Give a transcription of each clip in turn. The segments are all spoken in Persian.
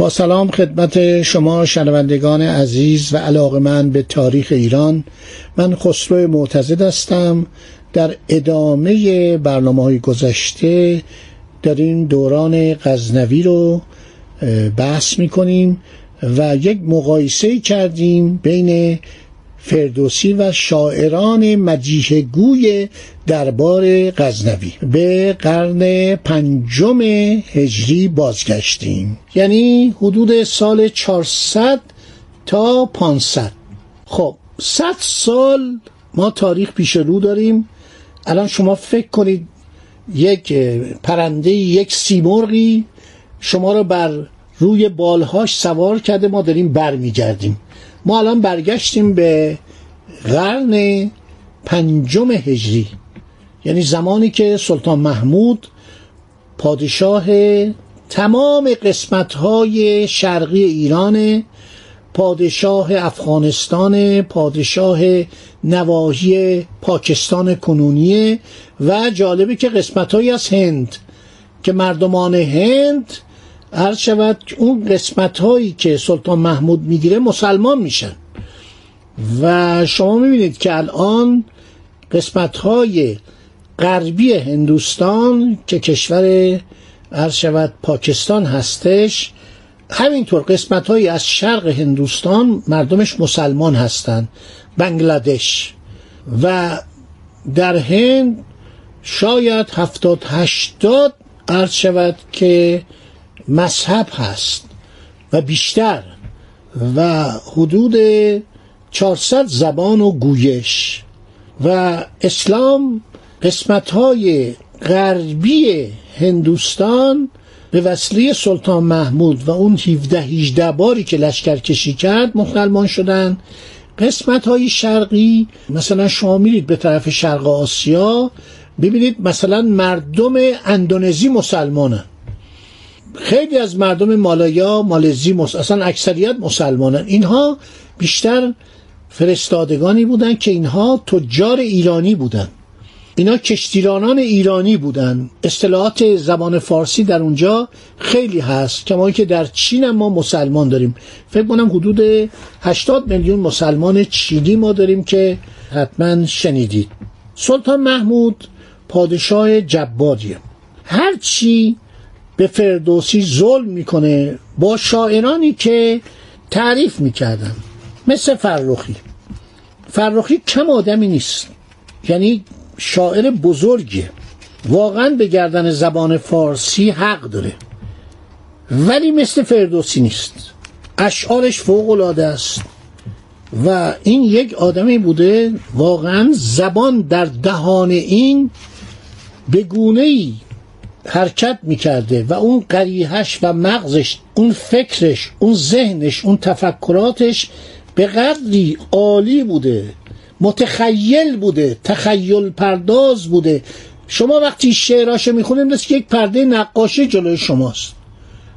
با سلام خدمت شما شنوندگان عزیز و علاقه من به تاریخ ایران. من خسرو معتزد هستم. در ادامه برنامه های گذشته در این دوران غزنوی رو بحث می‌کنیم و یک مقایسه کردیم بین فردوسی و شاعران مجیه گوی دربار غزنوی. به قرن پنجم هجری بازگشتیم. یعنی حدود سال 400 تا 500 خب 100 سال ما تاریخ پیش رو داریم. الان شما فکر کنید یک پرنده یک سیمرغی شما رو بر روی بالهاش سوار کرده ما داریم برمیگردیم. ما الان برگشتیم به قرن پنجم هجری. یعنی زمانی که سلطان محمود پادشاه تمام قسمت های شرقی ایران پادشاه افغانستان پادشاه نواحی پاکستان کنونیه و جالبه که قسمت از هند که مردمان هند هر شود اون قسمت هایی که سلطان محمود می‌گیره مسلمان میشن. و شما می‌بینید که الان قسمت های غربی هندوستان که کشور هر شود پاکستان هستش همینطور قسمت های از شرق هندوستان مردمش مسلمان هستند بنگلادش. و در هند شاید هفتاد هشتاد عرض شود که مذهب هست و بیشتر و حدود 400 زبان و گویش و اسلام قسمت های غربی هندوستان به وسیله سلطان محمود و اون 17 18 باری که لشکر کشی کرد مسلمان شدن. قسمت های شرقی مثلا شما میرید به طرف شرق آسیا ببینید مثلا مردم اندونزی مسلمانن. خیلی از مردم مالایا مالزی مس... اصلا اکثریت مسلمانن اینها بیشتر فرستادگانی بودند که اینها تجار ایرانی بودند اینا کشتیرانان ایرانی بودند اصطلاحات زبان فارسی در اونجا خیلی هست کما که در چین ما مسلمان داریم. فکر کنم حدود 80 میلیون مسلمان چینی ما داریم که حتما شنیدید. سلطان محمود پادشاه جباریه. هرچی به فردوسی ظلم می‌کنه با شاعرانی که تعریف می‌کردن مثل فرخی. فرخی کم آدمی نیست یعنی شاعر بزرگیه. واقعا به گردن زبان فارسی حق داره. ولی مثل فردوسی نیست. اشعارش فوق العاده است. و این یک آدمی بوده واقعا زبان در دهان این به گونه ای حرکت می‌کرده و اون قریحش و مغزش اون فکرش اون ذهنش اون تفکراتش به قدری عالی بوده متخیل بوده تخیل پرداز بوده. شما وقتی شعراشو می‌خونید مثل یک پرده نقاشی جلوی شماست.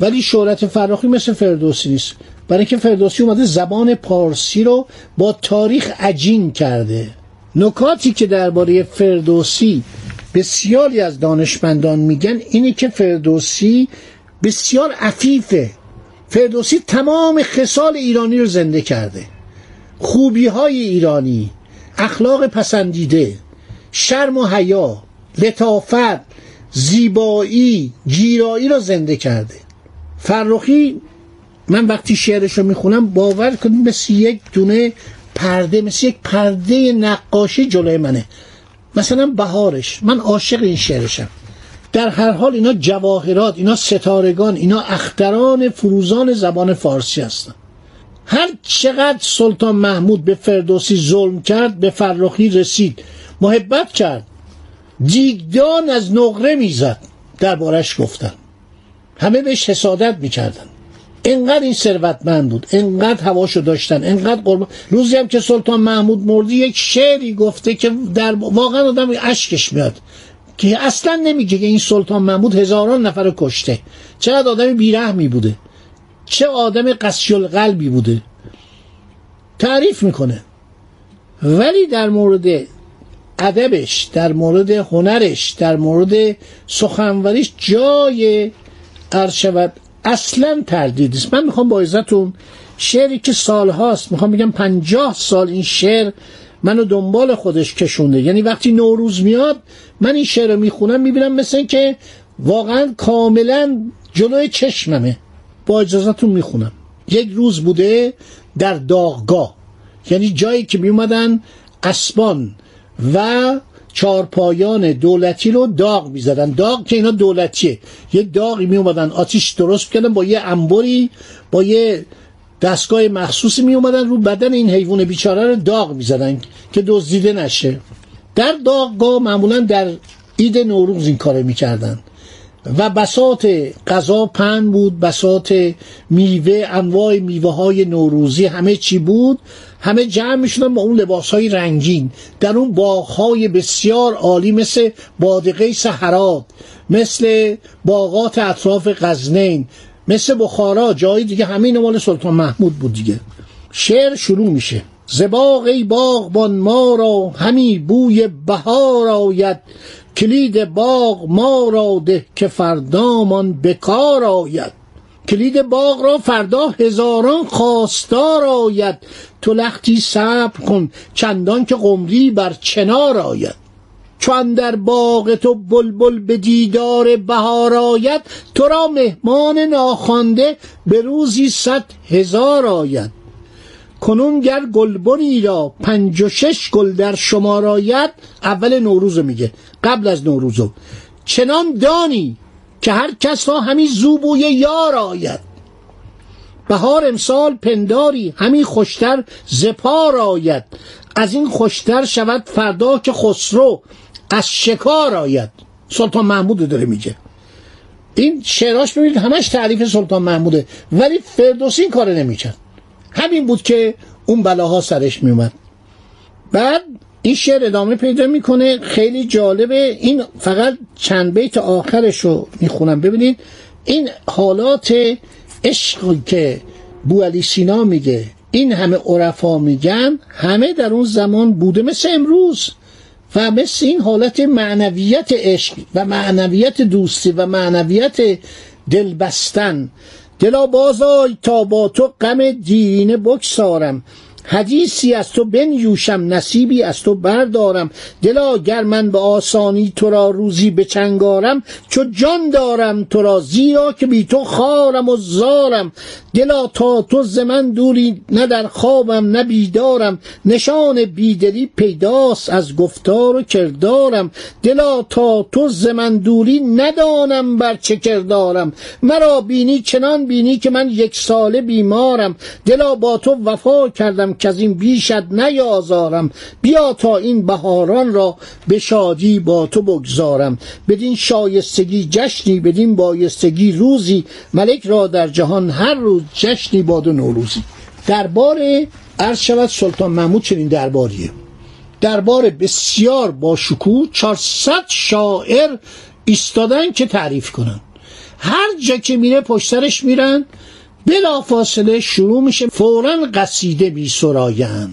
ولی شهرت فراخی مثل فردوسی نیست. برای اینکه فردوسی اومده زبان پارسی رو با تاریخ عجین کرده. نکاتی که درباره فردوسی بسیاری از دانشمندان میگن اینه که فردوسی بسیار عفیفه. فردوسی تمام خصال ایرانی رو زنده کرده. خوبی های ایرانی اخلاق پسندیده شرم و حیا لطافت زیبایی گیرایی رو زنده کرده. فرخی من وقتی شعرش رو می‌خونم باور کنید مثل یک دونه پرده مثل یک پرده نقاشی جلوی منه. مثلا بهارش. من عاشق این شعرشم. در هر حال اینا جواهرات اینا ستارگان اینا اختران فروزان زبان فارسی هستن. هر چقدر سلطان محمود به فردوسی ظلم کرد به فرخی رسید محبت کرد دیگدان از نقره می‌زد. دربارش گفتن. همه بهش حسادت می‌کردن. انقدر این ثروتمند بود انقدر هواشو داشتن انقدر قربان. روزی هم که سلطان محمود مردی یک شعری گفته که در واقعا آدم اشکش میاد که اصلا نمیگه که این سلطان محمود هزاران نفر کشته. چقدر آدم بیرحمی بوده. چه آدم قسی القلبی بوده. تعریف می‌کنه. ولی در مورد ادبش در مورد هنرش در مورد سخنوریش جای عرض شود اصلا تردید است من می‌خوام با عزتون شعری که سال هاست می‌خوام بگم پنجاه سال این شعر منو دنبال خودش کشونده. یعنی وقتی نوروز میاد من این شعر رو می‌خونم می‌بینم مثل که واقعا کاملا جلوی چشممه. با اجازتون می‌خونم. یک روز بوده در داغگاه. یعنی جایی که میومدن اسبان و چارپایان دولتی رو داغ می‌زدن. داغ که اینا دولتیه. یه داغی می اومدن آتیش درست کردن با یه انبری با یه دستگاه مخصوصی می رو بدن این حیوان بیچاره رو داغ می‌زدن که دزدیده نشه. در داغگاه معمولا در عید نوروز این کار می‌کردن. و بسات غذا پن بود بسات میوه انواع میوه های نوروزی همه چی بود. همه جمع می‌شدن با اون لباس های رنگین. در اون باغ های بسیار عالی مثل بادقه سهرات مثل باغات اطراف غزنین مثل بخارا جایی دیگه همین مال سلطان محمود بود دیگه. شعر شروع میشه. زباغ ای باغبان ما را همی بوی بهار آید. کلید باغ ما را ده که فردامان بکار آید. کلید باغ را فردا هزاران خواستار آید. تو لختی صبر کن چندان که قمری بر چنار آید. چون در باغ تو بلبل به دیدار بهار آید تو را مهمان ناخوانده به روزی صد هزار آید. کنون گر گلبنی را پنج و شش گل در شمار آید اول نوروز میگه قبل از نوروزو. چنان دانی که هر کس را همی زوبوی یار آید. بهار امسال پنداری همی خوشتر زپار آید. از این خوشتر شود فردا که خسرو از شکار آید. سلطان محمود داره میگه. این شعراش ببینید همش تعریف سلطان محموده ولی فردوسی این کار نمی‌کرد. همین بود که اون بلاها سرش میومد بعد این شعر ادامه پیدا می‌کنه. خیلی جالبه. این فقط چند بیت آخرش رو می‌خونم. ببینید این حالات عشقی که بو علی سینا میگه این همه عرفا میگن همه در اون زمان بوده. مثل امروز و مثل این حالت معنویت عشق و معنویت دوستی و معنویت دلبستن. دلا بازای تا با تو غم دینه بکسارم حدیثی از تو بنیوشم نصیبی از تو بردارم. دلا گر من به آسانی تو را روزی به چنگارم چو جان دارم تو را زیرا که بی تو خارم و زارم. دلا تا تو ز من دوری نه در خوابم نه بیدارم. نشان بیدلی پیداست از گفتار و کردارم. دلا تا تو ز من دوری ندانم بر چه کردارم. مرا بینی چنان بینی که من یک ساله بیمارم. دلا با تو وفا کردم که از این بیشت نیازارم. بیا تا این بهاران را به شادی با تو بگذارم. بدین شایستگی جشنی بدین بایستگی روزی. ملک را در جهان هر روز جشنی باد و نوروزی. دربار عرض شود سلطان محمود چنین درباریه. دربار بسیار با شکوه 400 شاعر ایستادن که تعریف کنن. هر جا که میره پشترش میرن. بلا فاصله شروع میشه فورا قصیده بی سراین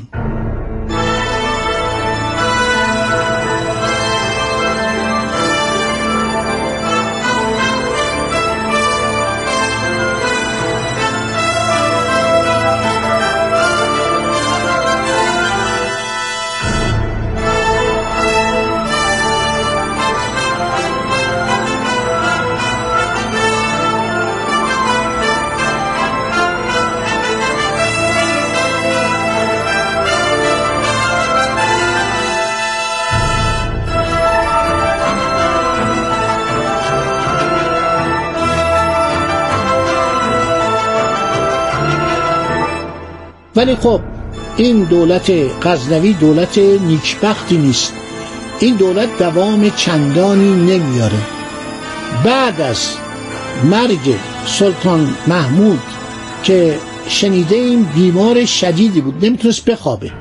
ولی خب این دولت غزنوی دولت نیکبختی نیست. این دولت دوام چندانی نمیاره. بعد از مرگ سلطان محمود که شنیده این بیمار شدیدی بود نمی‌تونست بخوابه.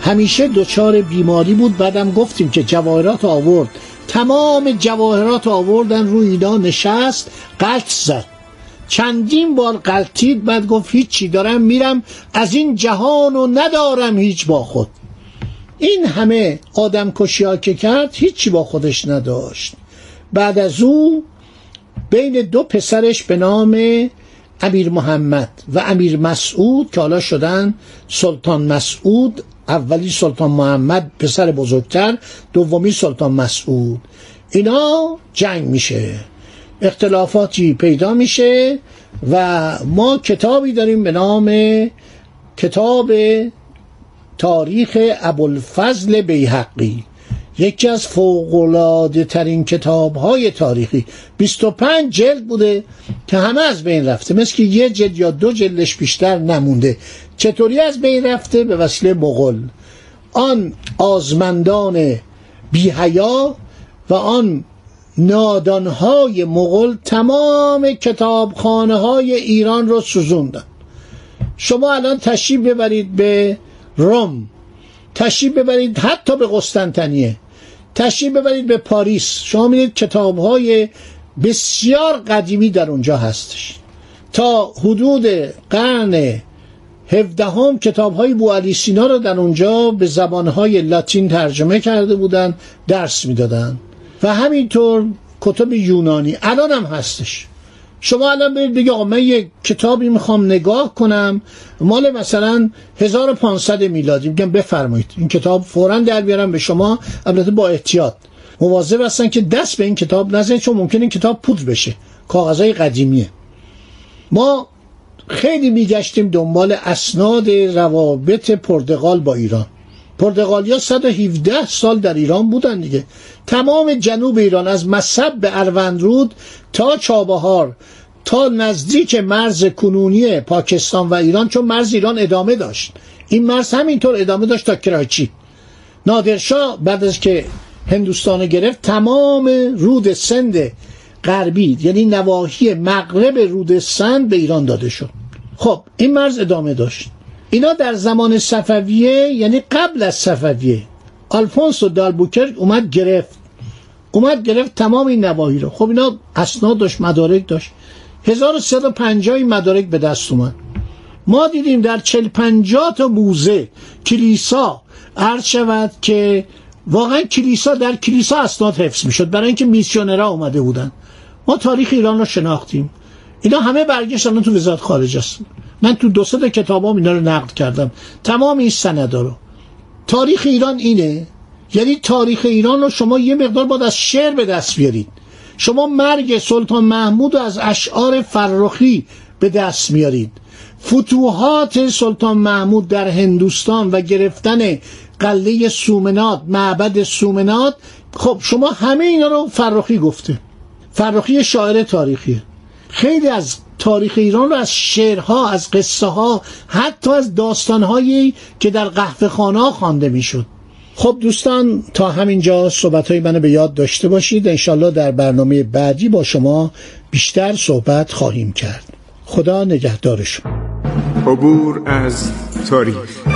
همیشه دچار بیماری بود بعدم گفتیم که جواهرات آورد. تمام جواهرات آوردن روی اینا نشست قلط زد. چندین بار قلطید بعد گفت هیچی دارم میرم از این جهان و ندارم هیچ با خود. این همه آدم کشی که کرد هیچی با خودش نداشت. بعد از او بین دو پسرش به نام امیر محمد و امیر مسعود که حالا شدن سلطان مسعود اولی سلطان محمد پسر بزرگتر دومی سلطان مسعود. اینا جنگ میشه. اختلافاتی پیدا میشه و ما کتابی داریم به نام کتاب تاریخ ابوالفضل بیحقی یکی از فوقلاده ترین کتاب های تاریخی 25 جلد بوده که همه از بین رفته. مثل که یه جلد یا دو جلدش بیشتر نمونده. چطوری از بین رفته؟ به وسیله مغل آن آزمندان بیهیا و آن نادانهای مغل تمام کتابخانه های ایران رو سوزوندن. شما الان تشریف ببرید به روم تشریف ببرید حتی به قسطنطنیه تشریف ببرید به پاریس. شما می‌دید کتاب های بسیار قدیمی در اونجا هستش. تا حدود قرن هفدهم کتاب های بو سینا رو در اونجا به زبان لاتین ترجمه کرده بودن درس می‌دادن. و همینطور کتاب یونانی الان هم هستش. شما الان برید بگی آقا من یک کتابی می‌خوام نگاه کنم. مال مثلا 1500 میلادی. میگم بفرمایید. این کتاب فورا در بیارم به شما. البته با احتیاط. مواظب هستن که دست به این کتاب نزنید چون ممکن این کتاب پودر بشه. کاغذهای قدیمیه. ما خیلی میگشتیم دنبال اسناد روابط پرتغال با ایران. پرتغالیا 117 سال در ایران بودن دیگه. تمام جنوب ایران از مصب به اروندرود تا چابهار تا نزدیک مرز کنونی پاکستان و ایران چون مرز ایران ادامه داشت. این مرز همینطور ادامه داشت تا کراچی. نادرشاه بعد از که هندوستان گرفت تمام رود سند غربی یعنی نواحی مغرب رود سند به ایران داده شد. خب این مرز ادامه داشت. اینا در زمان صفویه یعنی قبل از صفویه. آلفونسو دالبوکر اومد گرفت. اومد گرفت تمام این نواحی رو. خب اینا اسناد داشت مدارک داشت. 1350 مدارک به دست اومد. ما دیدیم در 40 50 تا موزه کلیسا عرض شود که واقعا کلیسا در کلیسا اسناد حفظ می‌شد. برای اینکه میسیونرها اومده بودن. ما تاریخ ایران رو شناختیم. اینا همه برگشتن تو وزارت خارجه است. من تو دو سه کتابام اینا رو نقد کردم. تمام این سندا رو. تاریخ ایران اینه. یعنی تاریخ ایران رو شما یه مقدار باید از شعر به دست بیارید. شما مرگ سلطان محمود رو از اشعار فرخی به دست میارید. فتوحات سلطان محمود در هندوستان و گرفتن قله سومنات معبد سومنات خب شما همه اینا رو فرخی گفته. فرخی شاعر تاریخیه. خیلی از تاریخ ایران رو از شعرها از قصه ها حتی از داستانهایی که در قهوه خانه خوانده می‌شد. خب دوستان تا همینجا صحبت های منو به یاد داشته باشید. انشالله در برنامه بعدی با شما بیشتر صحبت خواهیم کرد. خدا نگهدارشون. عبور از تاریخ.